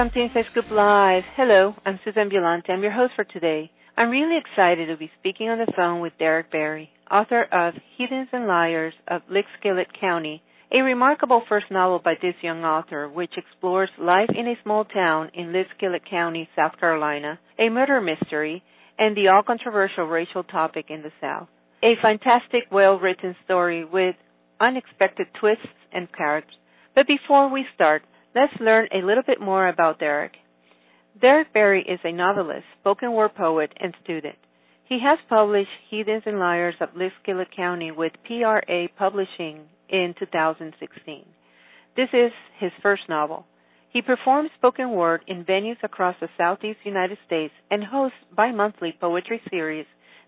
Welcome to Scoop Live. Hello, I'm Susan Violante. I'm your host for today. I'm really excited to be speaking on the phone with Derek Berry, author of Heathens and Liars of Lickskillet County, a remarkable first novel by this young author which explores life in a small town in Lickskillet County, South Carolina, a murder mystery, and the all controversial racial topic in the South. A fantastic, well written story with unexpected twists and characters. But before we start, Let's learn a little bit more about Derek. Derek Berry is a novelist, spoken word poet, and student. He has published Heathens and Liars of Lickskillet County with PRA Publishing in 2016. This is his first novel. He performs spoken word in venues across the southeast United States and hosts bi-monthly poetry series,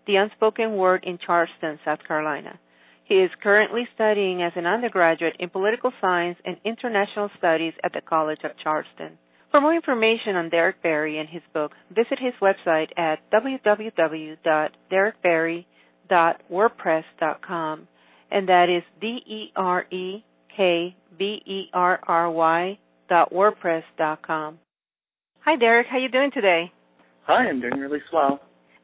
The Unspoken Word in Charleston, South Carolina. He is currently studying as an undergraduate in political science and international studies at the College of Charleston. For more information on Derek Berry and his book, visit his website at www.derekberry.wordpress.com, and that is D-E-R-E-K-B-E-R-R-Y dot wordpress.com. Hi, Derek. How are you doing today? Hi, I'm doing really swell.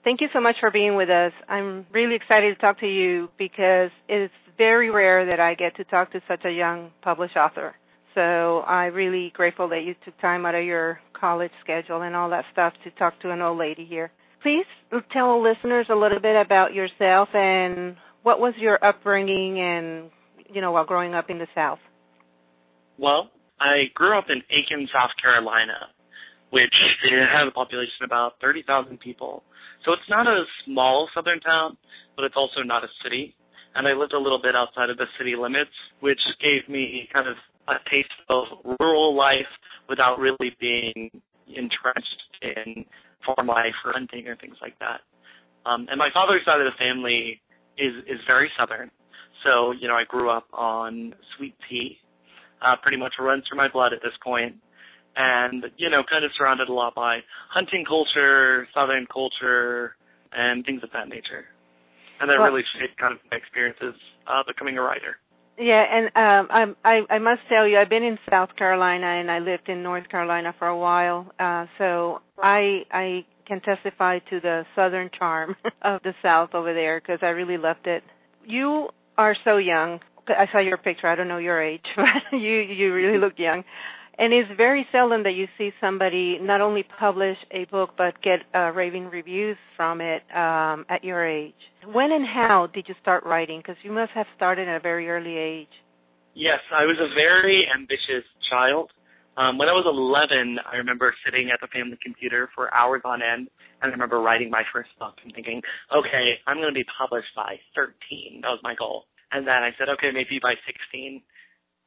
Thank you so much for being with us. I'm really excited to talk to you because it's very rare that I get to talk to such a young published author. So I'm really grateful that you took time out of your college schedule and all that stuff to talk to an old lady here. Please tell listeners a little bit about yourself and what was your upbringing and, you know, while growing up in the South. Well, I grew up in Aiken, South Carolina, which has a population of about 30,000 people. So it's not a small southern town, but it's also not a city. And I lived a little bit outside of the city limits, which gave me kind of a taste of rural life without really being entrenched in farm life or hunting or things like that. Um, and my father's side of the family is is very southern. So you know, I grew up on sweet tea. Uh, pretty much runs through my blood at this point and you know, kind of surrounded a lot by hunting culture, southern culture, and things of that nature. And that well, really shaped kind of my experiences uh, becoming a writer. Yeah, and um, I, I I must tell you, I've been in South Carolina and I lived in North Carolina for a while, uh, so I I can testify to the southern charm of the South over there because I really loved it. You are so young. I saw your picture. I don't know your age, but you you really look young. And it's very seldom that you see somebody not only publish a book but get uh, raving reviews from it um, at your age. When and how did you start writing? Because you must have started at a very early age. Yes, I was a very ambitious child. Um, when I was 11, I remember sitting at the family computer for hours on end, and I remember writing my first book and thinking, okay, I'm going to be published by 13. That was my goal. And then I said, okay, maybe by 16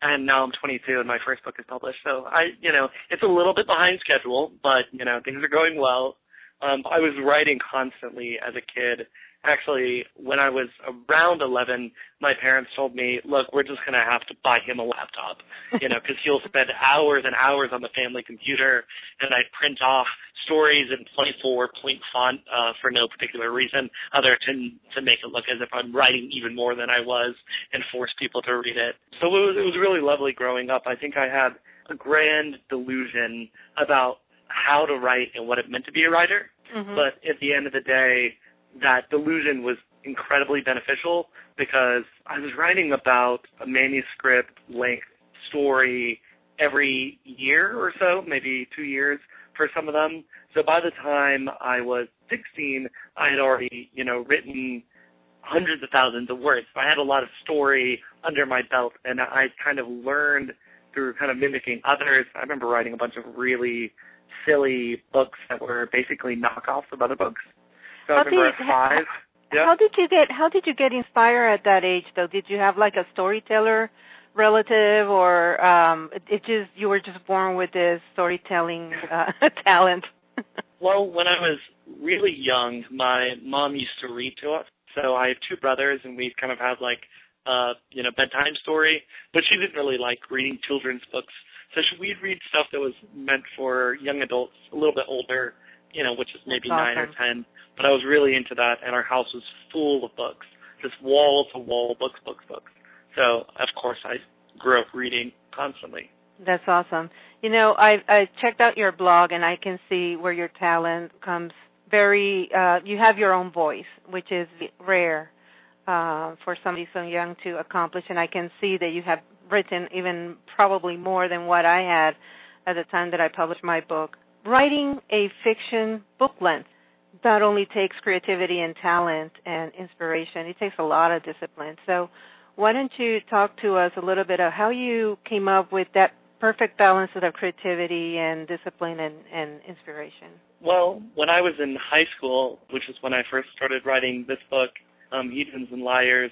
and now I'm 22 and my first book is published. So I, you know, it's a little bit behind schedule, but you know, things are going well. Um, I was writing constantly as a kid, actually when I was around 11, my parents told me, "Look, we're just going to have to buy him a laptop, you know, because he'll spend hours and hours on the family computer." And I'd print off stories in 24 point font uh, for no particular reason, other than to make it look as if I'm writing even more than I was, and force people to read it. So it was it was really lovely growing up. I think I had a grand delusion about how to write and what it meant to be a writer. Mm-hmm. But at the end of the day, that delusion was incredibly beneficial because I was writing about a manuscript length story every year or so, maybe two years for some of them. So by the time I was 16, I had already, you know, written hundreds of thousands of words. I had a lot of story under my belt, and I kind of learned through kind of mimicking others. I remember writing a bunch of really silly books that were basically knockoffs of other books. How did, five. Yeah. How did you get How did you get inspired at that age? Though, did you have like a storyteller relative, or um, it just you were just born with this storytelling uh, talent? well, when I was really young, my mom used to read to us. So I have two brothers, and we kind of have like uh, you know bedtime story. But she didn't really like reading children's books, so she, we'd read stuff that was meant for young adults, a little bit older, you know, which is maybe That's nine or ten. But I was really into that, and our house was full of books, just wall to wall books, books, books. So of course I grew up reading constantly. That's awesome. You know, I I checked out your blog and I can see where your talent comes very uh you have your own voice, which is rare uh for somebody so young to accomplish and I can see that you have written even probably more than what I had at the time that I published my book. Writing a fiction book length not only takes creativity and talent and inspiration, it takes a lot of discipline. So why don't you talk to us a little bit of how you came up with that perfect balance of creativity and discipline and, and inspiration? Well, when I was in high school, which is when I first started writing this book, um, Heathens and Liars,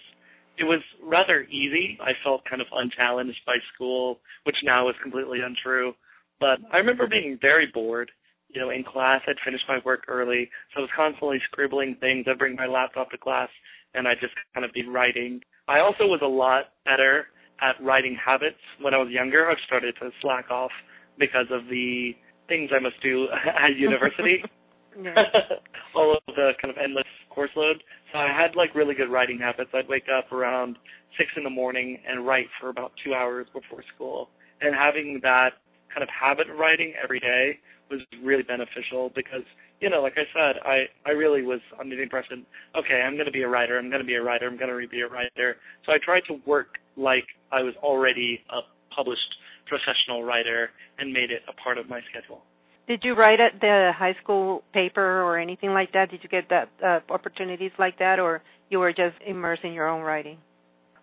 it was rather easy. I felt kind of unchallenged by school, which now is completely untrue. But I remember being very bored. You know, in class, I'd finish my work early, so I was constantly scribbling things. I'd bring my laptop to class, and I'd just kind of be writing. I also was a lot better at writing habits when I was younger. I've started to slack off because of the things I must do at university. All of the kind of endless course load. So I had like really good writing habits. I'd wake up around six in the morning and write for about two hours before school. And having that kind of habit of writing every day was really beneficial because you know, like I said, I I really was under the impression, okay, I'm going to be a writer, I'm going to be a writer, I'm going to be a writer. So I tried to work like I was already a published professional writer and made it a part of my schedule. Did you write at the high school paper or anything like that? Did you get that uh, opportunities like that, or you were just immersed in your own writing?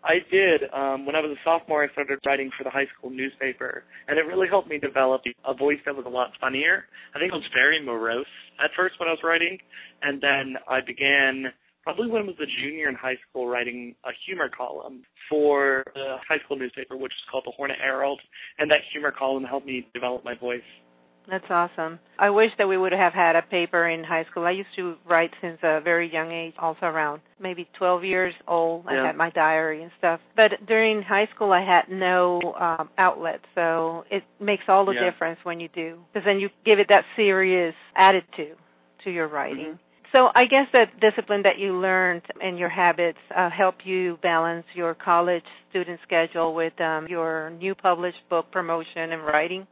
I did. Um, when I was a sophomore, I started writing for the high school newspaper, and it really helped me develop a voice that was a lot funnier. I think I was very morose at first when I was writing, and then I began probably when I was a junior in high school writing a humor column for the high school newspaper, which is called the Hornet Herald, and that humor column helped me develop my voice. That's awesome. I wish that we would have had a paper in high school. I used to write since a very young age, also around maybe 12 years old. Yeah. I had my diary and stuff. But during high school, I had no um, outlet, so it makes all the yeah. difference when you do, because then you give it that serious attitude to your writing. Mm-hmm. So I guess that discipline that you learned and your habits uh, help you balance your college student schedule with um, your new published book promotion and writing.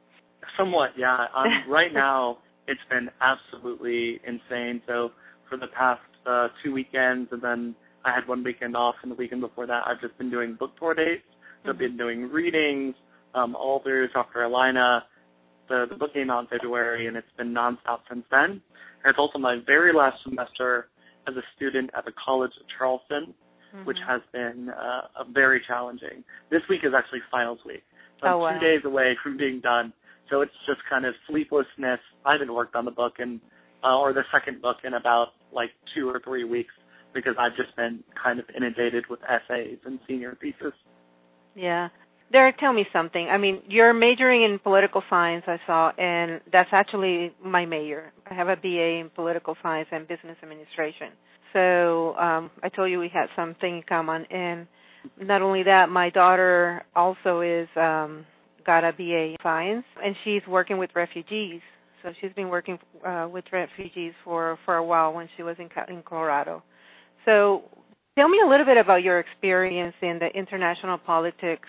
Somewhat, yeah. Um, right now, it's been absolutely insane. So for the past uh, two weekends, and then I had one weekend off, and the weekend before that, I've just been doing book tour dates. So I've been mm-hmm. doing readings um, all through South Carolina. The, the book came out in February, and it's been nonstop since then. And it's also my very last semester as a student at the College of Charleston, mm-hmm. which has been uh, very challenging. This week is actually finals week. So I'm oh, wow. two days away from being done so it's just kind of sleeplessness. I haven't worked on the book and uh, or the second book in about like two or three weeks because I've just been kind of inundated with essays and senior thesis. Yeah. Derek, tell me something. I mean, you're majoring in political science, I saw, and that's actually my major. I have a BA in political science and business administration. So um, I told you we had something in common. And not only that, my daughter also is um, got a BA in science, and she's working with refugees. So she's been working uh, with refugees for for a while when she was in in Colorado. So tell me a little bit about your experience in the international politics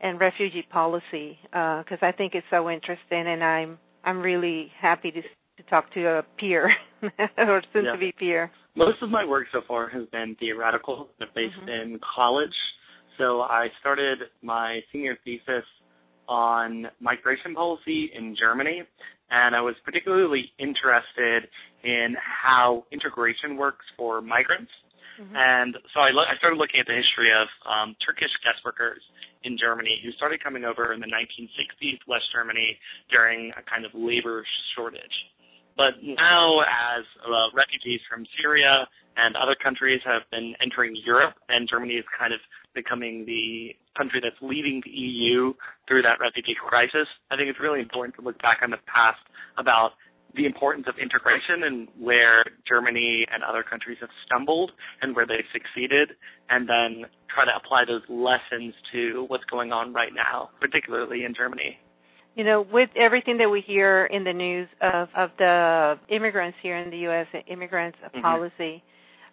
and refugee policy, because uh, I think it's so interesting, and I'm I'm really happy to to talk to a peer or soon to be peer. Most of my work so far has been theoretical, based mm-hmm. in college. So I started my senior thesis on migration policy in Germany, and I was particularly interested in how integration works for migrants. Mm-hmm. And so I, lo- I started looking at the history of um, Turkish guest workers in Germany who started coming over in the 1960s, West Germany, during a kind of labor shortage. But now, as uh, refugees from Syria and other countries have been entering Europe, and Germany is kind of becoming the country that's leading the EU through that refugee crisis. I think it's really important to look back on the past about the importance of integration and where Germany and other countries have stumbled and where they've succeeded, and then try to apply those lessons to what's going on right now, particularly in Germany. You know, with everything that we hear in the news of, of the immigrants here in the U.S., immigrants mm-hmm. policy,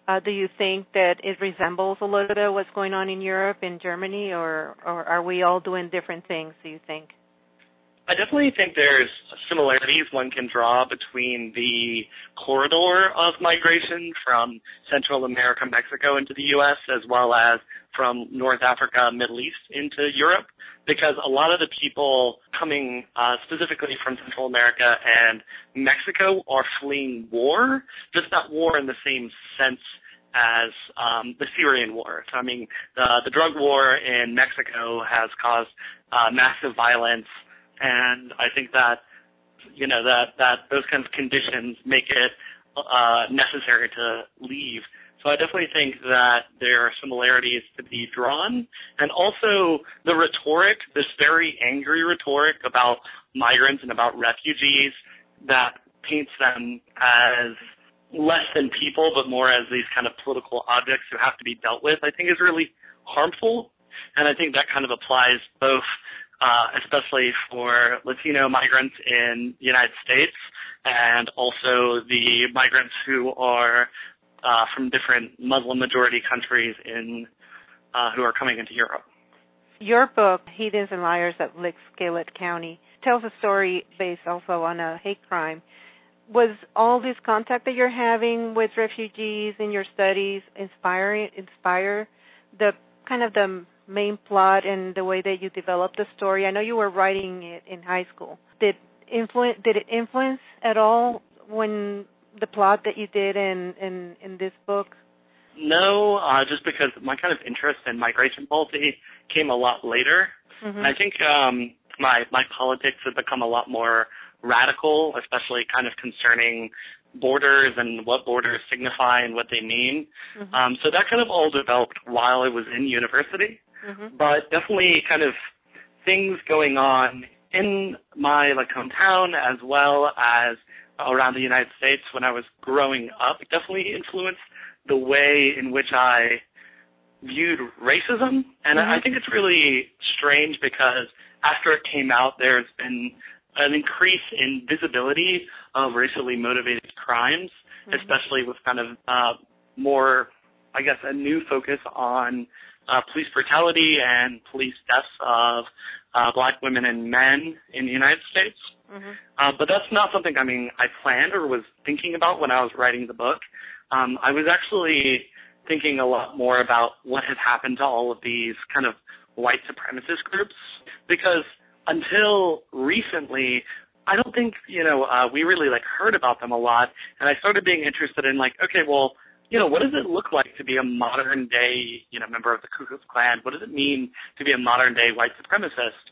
Uh, do you think that it resembles a little bit what's going on in Europe, in Germany, or or are we all doing different things? Do you think? I definitely think there's similarities one can draw between the corridor of migration from Central America, Mexico into the U.S., as well as from North Africa, Middle East into Europe, because a lot of the people coming uh, specifically from Central America and Mexico are fleeing war, just not war in the same sense as um, the Syrian war. So, I mean, the, the drug war in Mexico has caused uh, massive violence, and I think that you know that that those kinds of conditions make it uh, necessary to leave. So I definitely think that there are similarities to be drawn, and also the rhetoric, this very angry rhetoric about migrants and about refugees that paints them as less than people, but more as these kind of political objects who have to be dealt with, I think is really harmful. And I think that kind of applies both, uh, especially for Latino migrants in the United States and also the migrants who are uh, from different Muslim majority countries in uh, who are coming into Europe. Your book, Heathens and Liars of Lickskillet County, tells a story based also on a hate crime was all this contact that you're having with refugees in your studies inspiring inspire the kind of the main plot and the way that you developed the story? I know you were writing it in high school. Did influence did it influence at all when the plot that you did in in in this book? No, uh, just because my kind of interest in migration policy came a lot later. Mm-hmm. I think um, my my politics have become a lot more radical, especially kind of concerning borders and what borders signify and what they mean. Mm-hmm. Um, so that kind of all developed while I was in university, mm-hmm. but definitely kind of things going on in my like hometown as well as around the United States when I was growing up definitely influenced the way in which I viewed racism. And mm-hmm. I think it's really strange because after it came out, there's been an increase in visibility of racially motivated crimes, mm-hmm. especially with kind of uh, more, I guess, a new focus on uh, police brutality and police deaths of uh, black women and men in the United States. Mm-hmm. Uh, but that's not something I mean I planned or was thinking about when I was writing the book. Um, I was actually thinking a lot more about what had happened to all of these kind of white supremacist groups because until recently, I don't think you know uh, we really like heard about them a lot, and I started being interested in like, okay, well, you know, what does it look like to be a modern day, you know, member of the Ku Klux Klan? What does it mean to be a modern day white supremacist?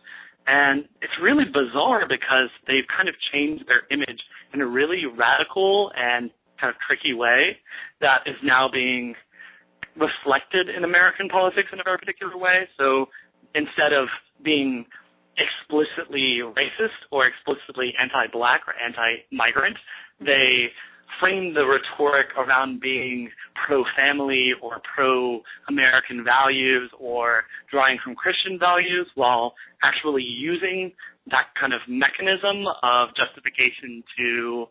And it's really bizarre because they've kind of changed their image in a really radical and kind of tricky way that is now being reflected in American politics in a very particular way. So instead of being explicitly racist or explicitly anti-black or anti-migrant. They frame the rhetoric around being pro-family or pro-American values or drawing from Christian values while actually using that kind of mechanism of justification to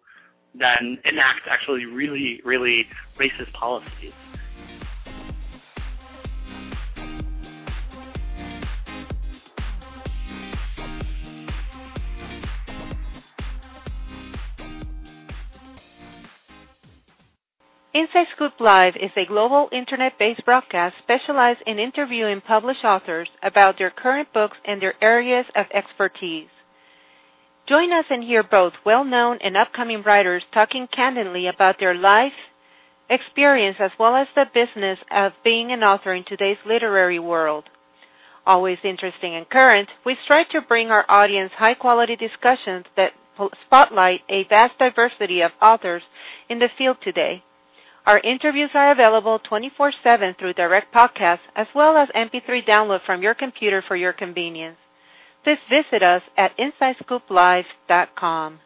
then enact actually really, really racist policies. Inside Scoop Live is a global internet-based broadcast specialized in interviewing published authors about their current books and their areas of expertise. Join us and hear both well-known and upcoming writers talking candidly about their life, experience, as well as the business of being an author in today's literary world. Always interesting and current, we strive to bring our audience high-quality discussions that spotlight a vast diversity of authors in the field today. Our interviews are available 24 7 through direct podcast as well as MP3 download from your computer for your convenience. Please visit us at InsideScoopLive.com.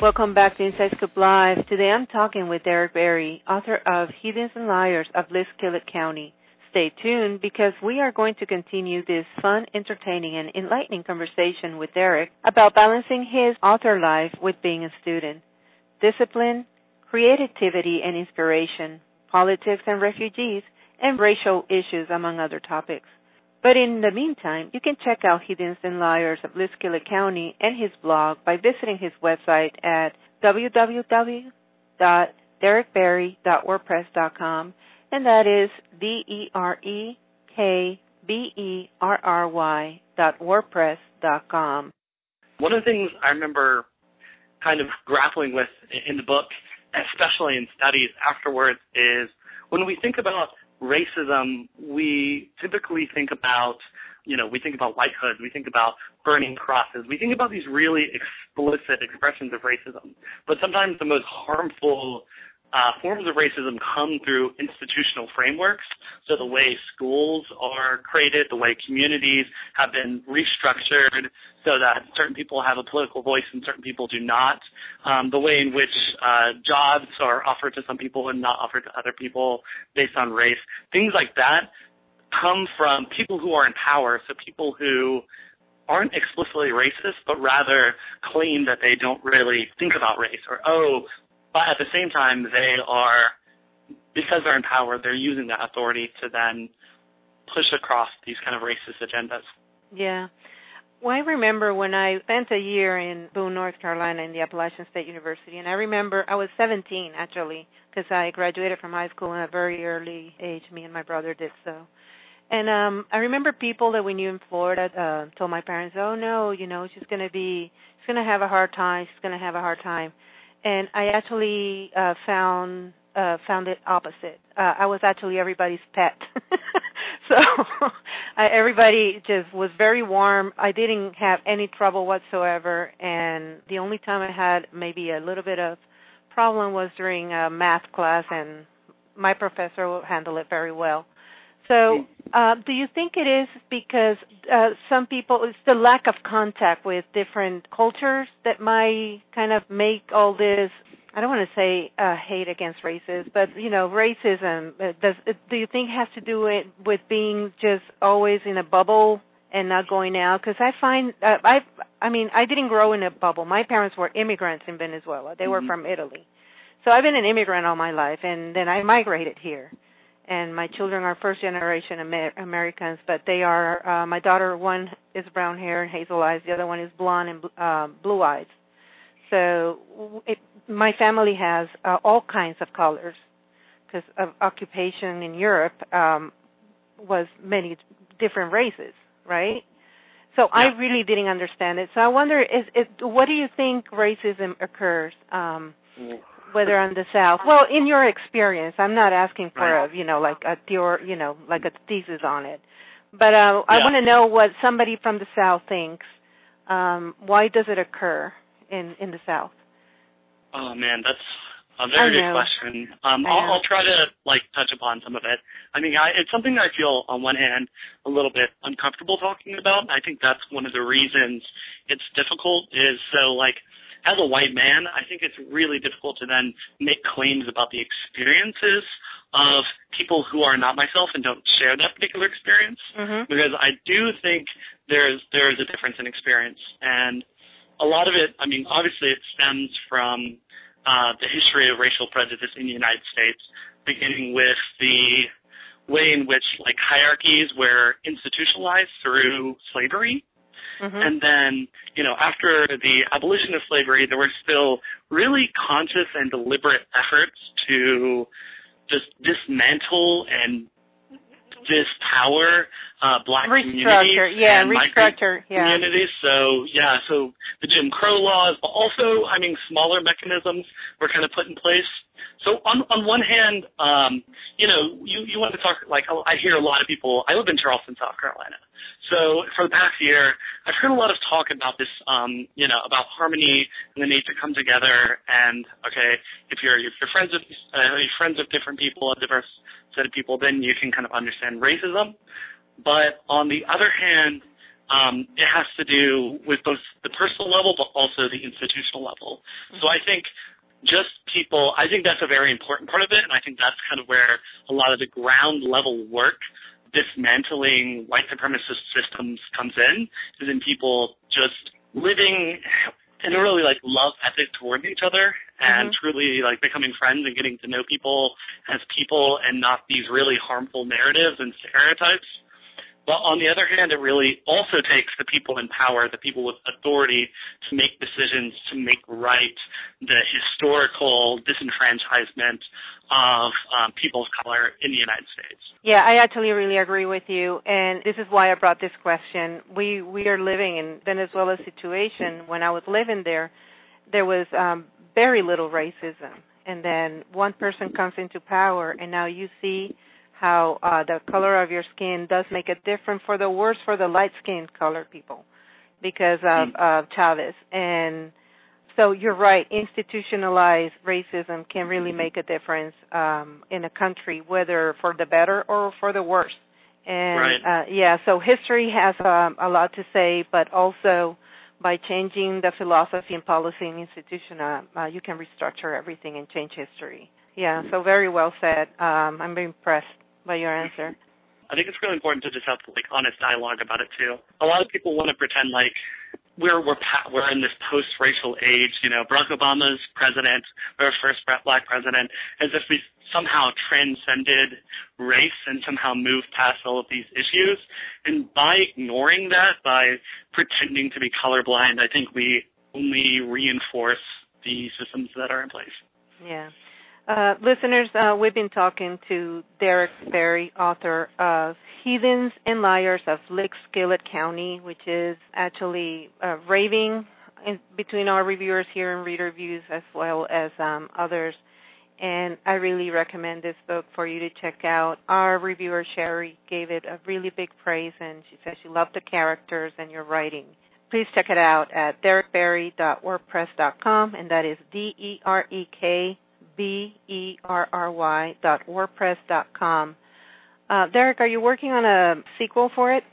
Welcome back to Inside Scoop Live. Today I'm talking with Derek Berry, author of Heathens and Liars of Lickskillet County, stay tuned because we are going to continue this fun, entertaining, and enlightening conversation with Derek about balancing his author life with being a student. Discipline, creativity and inspiration, politics and refugees, and racial issues, among other topics. But in the meantime, you can check out Heathens and Liars of Lickskillet County and his blog by visiting his website at www.derekberry.wordpress.com, and that is D-E-R-E-K-B-E-R-R-Y dot wordpress dot com. One of the things I remember kind of grappling with in the book, especially in studies afterwards, is when we think about racism, we typically think about, you know, we think about white hoods, we think about burning crosses, we think about these really explicit expressions of racism. But sometimes the most harmful uh, forms of racism come through institutional frameworks. So the way schools are created, the way communities have been restructured so that certain people have a political voice and certain people do not, um, the way in which uh, jobs are offered to some people and not offered to other people based on race, things like that come from people who are in power, so people who aren't explicitly racist, but rather claim that they don't really think about race or, oh, but at the same time, they are, because they're in power, they're using that authority to then push across these kind of racist agendas. Yeah. Well, I remember when I spent a year in Boone, North Carolina, in the Appalachian State University, and I remember I was 17 actually, because I graduated from high school at a very early age. Me and my brother did so. And um I remember people that we knew in Florida uh told my parents, "Oh no, you know, she's going to be she's going to have a hard time. She's going to have a hard time." And I actually uh, found uh, found it opposite. Uh, I was actually everybody's pet, so I, everybody just was very warm. I didn't have any trouble whatsoever, and the only time I had maybe a little bit of problem was during a math class, and my professor will handle it very well. So, uh, do you think it is because uh, some people, it's the lack of contact with different cultures that might kind of make all this, I don't want to say uh, hate against races, but, you know, racism, uh, does, do you think has to do it with being just always in a bubble and not going out? Because I find, uh, I, I mean, I didn't grow in a bubble. My parents were immigrants in Venezuela. They mm-hmm. were from Italy. So I've been an immigrant all my life, and then I migrated here and my children are first generation Amer- Americans, but they are uh, my daughter one is brown hair and hazel eyes, the other one is blonde and uh, blue eyes. So it, my family has uh, all kinds of colors because of occupation in Europe um, was many different races, right? So yeah. I really didn't understand it. So I wonder, is, is what do you think racism occurs? Um, whether on the South. Well, in your experience, I'm not asking for a, you know, like a theor, you know, like a thesis on it. But uh, yeah. I want to know what somebody from the South thinks. Um, why does it occur in in the South? Oh man, that's a very good question. Um, I'll, I'll, try to like touch upon some of it. I mean, I, it's something that I feel on one hand a little bit uncomfortable talking about. I think that's one of the reasons it's difficult. Is so like as a white man, I think it's really difficult to then make claims about the experiences of people who are not myself and don't share that particular experience. Mm-hmm. because I do think there's there's a difference in experience. And a lot of it I mean obviously it stems from uh, the history of racial prejudice in the United States beginning with the way in which like hierarchies were institutionalized through slavery Mm-hmm. And then, you know, after the abolition of slavery, there were still really conscious and deliberate efforts to just dismantle and dispower uh, black communities yeah, and restructure, yeah. communities. So yeah, so the Jim Crow laws, but also I mean smaller mechanisms were kind of put in place so on on one hand, um, you know, you you want to talk like I hear a lot of people. I live in Charleston, South Carolina. So for the past year, I've heard a lot of talk about this, um, you know, about harmony and the need to come together. And okay, if you're if you're friends with uh, you're friends with different people, a diverse set of people, then you can kind of understand racism. But on the other hand, um, it has to do with both the personal level, but also the institutional level. Mm-hmm. So I think just people. I think that's a very important part of it, and I think that's kind of where a lot of the ground level work dismantling white supremacist systems comes in, is in people just living in a really like love ethic towards each other and mm-hmm. truly like becoming friends and getting to know people as people and not these really harmful narratives and stereotypes. But on the other hand, it really also takes the people in power, the people with authority, to make decisions to make right the historical disenfranchisement of um, people of color in the United States. Yeah, I actually really agree with you, and this is why I brought this question. We we are living in Venezuela situation. When I was living there, there was um, very little racism, and then one person comes into power, and now you see how uh, the color of your skin does make a difference for the worse for the light skinned colored people because of, mm. of Chavez. And so you're right, institutionalized racism can really make a difference um, in a country, whether for the better or for the worse. And right. uh, yeah, so history has um, a lot to say, but also by changing the philosophy and policy and institution, uh, uh, you can restructure everything and change history. Yeah, so very well said. Um, I'm very impressed by your answer. I think it's really important to just have like honest dialogue about it too. A lot of people want to pretend like we're we're pa- we're in this post-racial age. You know, Barack Obama's president, our first black president, as if we somehow transcended race and somehow moved past all of these issues. And by ignoring that, by pretending to be colorblind, I think we only reinforce the systems that are in place. Yeah. Uh, listeners, uh, we've been talking to Derek Berry, author of Heathens and Liars of Lickskillet County, which is actually uh, raving in, between our reviewers here and Reader Reviews as well as um, others. And I really recommend this book for you to check out. Our reviewer, Sherry, gave it a really big praise, and she said she loved the characters and your writing. Please check it out at derekberry.wordpress.com, and that is D E R E K B E R R Y dot wordpress dot com. Uh, Derek, are you working on a sequel for it?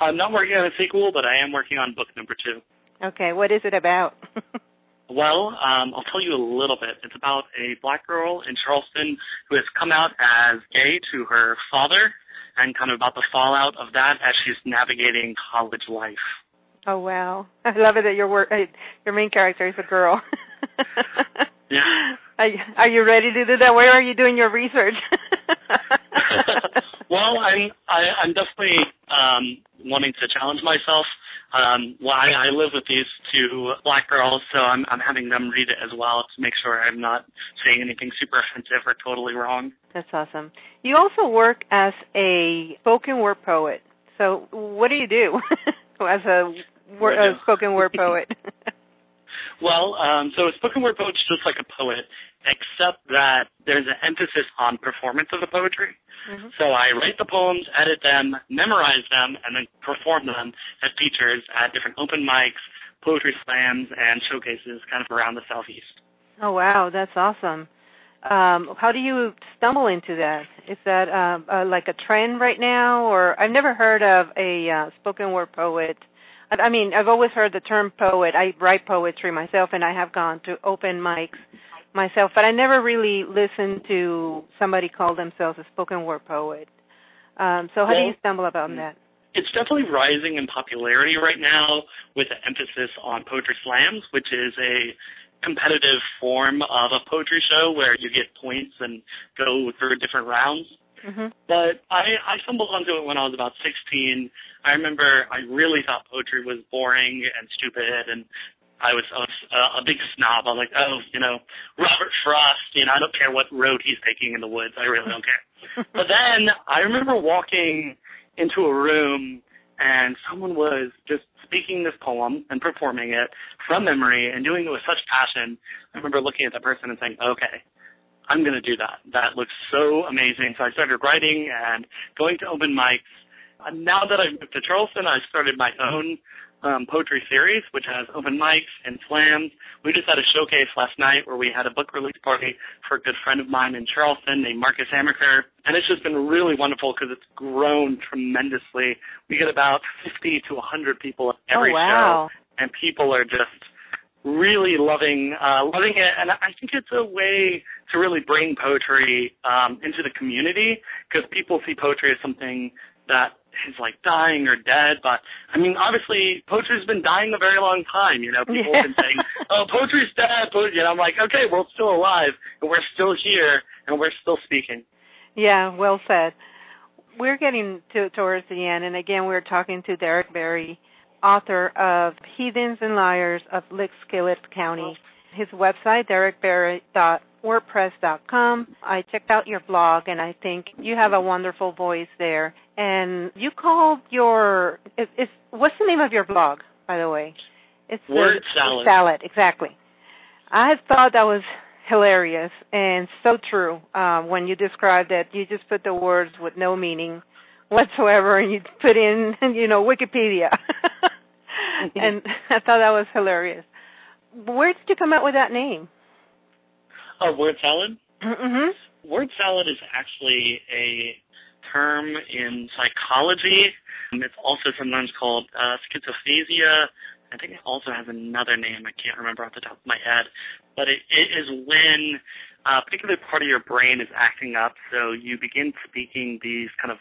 I'm not working on a sequel, but I am working on book number two. Okay, what is it about? well, um, I'll tell you a little bit. It's about a black girl in Charleston who has come out as gay to her father, and kind of about the fallout of that as she's navigating college life. Oh wow! I love it that your work, uh, your main character is a girl. yeah. Are you, are you ready to do that? Where are you doing your research? well, I'm I, I'm definitely um, wanting to challenge myself. Um, well, I, I live with these two black girls, so I'm I'm having them read it as well to make sure I'm not saying anything super offensive or totally wrong. That's awesome. You also work as a spoken word poet. So, what do you do as a, a spoken word poet? Well, um, so a spoken word poet's just like a poet, except that there's an emphasis on performance of the poetry. Mm-hmm. So I write the poems, edit them, memorize them, and then perform them at features at different open mics, poetry slams, and showcases kind of around the southeast. Oh wow, that's awesome. Um, how do you stumble into that? Is that uh, uh, like a trend right now, or I've never heard of a uh, spoken word poet I mean, I've always heard the term poet. I write poetry myself, and I have gone to open mics myself, but I never really listened to somebody call themselves a spoken word poet. Um, so, how well, do you stumble upon that? It's definitely rising in popularity right now, with an emphasis on poetry slams, which is a competitive form of a poetry show where you get points and go through different rounds. Mm-hmm. But I, I stumbled onto it when I was about 16. I remember I really thought poetry was boring and stupid, and I was, I was uh, a big snob. I was like, oh, you know, Robert Frost. You know, I don't care what road he's taking in the woods. I really don't care. but then I remember walking into a room and someone was just speaking this poem and performing it from memory and doing it with such passion. I remember looking at that person and saying, okay, I'm going to do that. That looks so amazing. So I started writing and going to open mics. And now that I've moved to Charleston, I started my own um, poetry series, which has open mics and slams. We just had a showcase last night where we had a book release party for a good friend of mine in Charleston named Marcus Amaker. And it's just been really wonderful because it's grown tremendously. We get about 50 to 100 people every oh, wow. show, and people are just really loving uh, loving it, and I think it's a way to really bring poetry um, into the community because people see poetry as something that is like dying or dead. But I mean, obviously, poetry's been dying a very long time. You know, people yeah. have been saying, "Oh, poetry's dead," poetry. and I'm like, okay, well, it's still alive, and we're still here, and we're still speaking. Yeah, well said. We're getting to, towards the end, and again, we're talking to Derek Berry, author of Heathens and Liars of Lickskillet County. His website, derekberry.wordpress.com. I checked out your blog, and I think you have a wonderful voice there. And you called your is, is what's the name of your blog, by the way? It's Word Salad. Salad, exactly. I thought that was hilarious and so true uh, when you described that you just put the words with no meaning whatsoever and you put in you know wikipedia and i thought that was hilarious. Where did you come up with that name? Oh word salad? Mm-hmm. word salad is actually a term in psychology. It's also sometimes called uh, schizophasia I think it also has another name. I can't remember off the top of my head, but it, it is when a particular part of your brain is acting up, so you begin speaking these kind of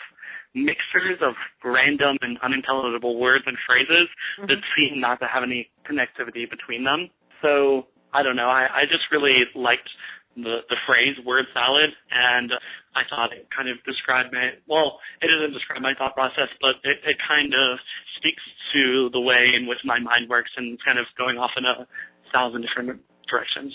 mixtures of random and unintelligible words and phrases mm-hmm. that seem not to have any connectivity between them. So I don't know. I, I just really liked the the phrase word salad and I thought it kind of described my well, it doesn't describe my thought process, but it, it kind of speaks to the way in which my mind works and kind of going off in a thousand different directions.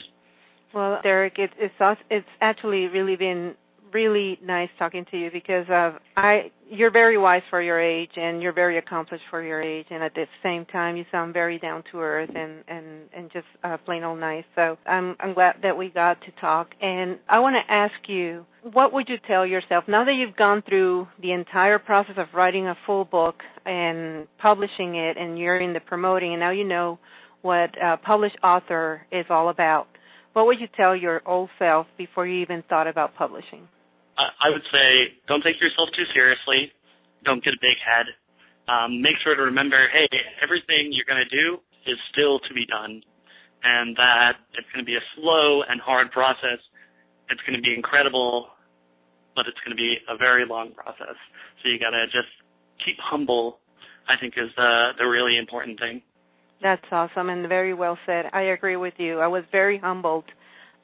Well, Derek, it, it's it's actually really been really nice talking to you because of I you're very wise for your age and you're very accomplished for your age and at the same time you sound very down to earth and and and just uh, plain old nice. So I'm I'm glad that we got to talk and I want to ask you what would you tell yourself now that you've gone through the entire process of writing a full book and publishing it and you're in the promoting and now you know what a published author is all about. What would you tell your old self before you even thought about publishing? I would say don't take yourself too seriously. Don't get a big head. Um, make sure to remember, hey, everything you're going to do is still to be done, and that it's going to be a slow and hard process. It's going to be incredible, but it's going to be a very long process. So you got to just keep humble. I think is the the really important thing. That's awesome and very well said. I agree with you. I was very humbled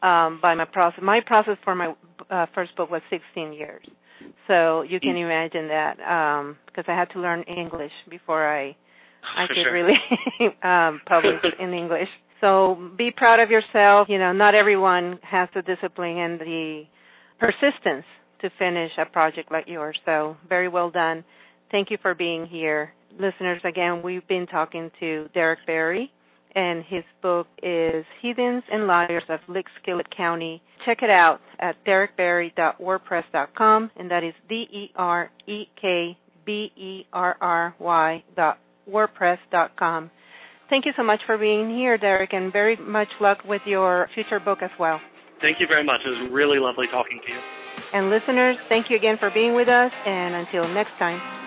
um, by my process. My process for my uh, first book was 16 years, so you can mm. imagine that because um, I had to learn English before I I for could sure. really um, publish in English. So be proud of yourself. You know, not everyone has the discipline and the persistence to finish a project like yours. So very well done. Thank you for being here. Listeners, again, we've been talking to Derek Berry, and his book is Heathens and Liars of Lickskillet County. Check it out at derekberry.wordpress.com, and that is D-E-R-E-K-B-E-R-R-Y dot wordpress.com. Thank you so much for being here, Derek, and very much luck with your future book as well. Thank you very much. It was really lovely talking to you. And listeners, thank you again for being with us, and until next time.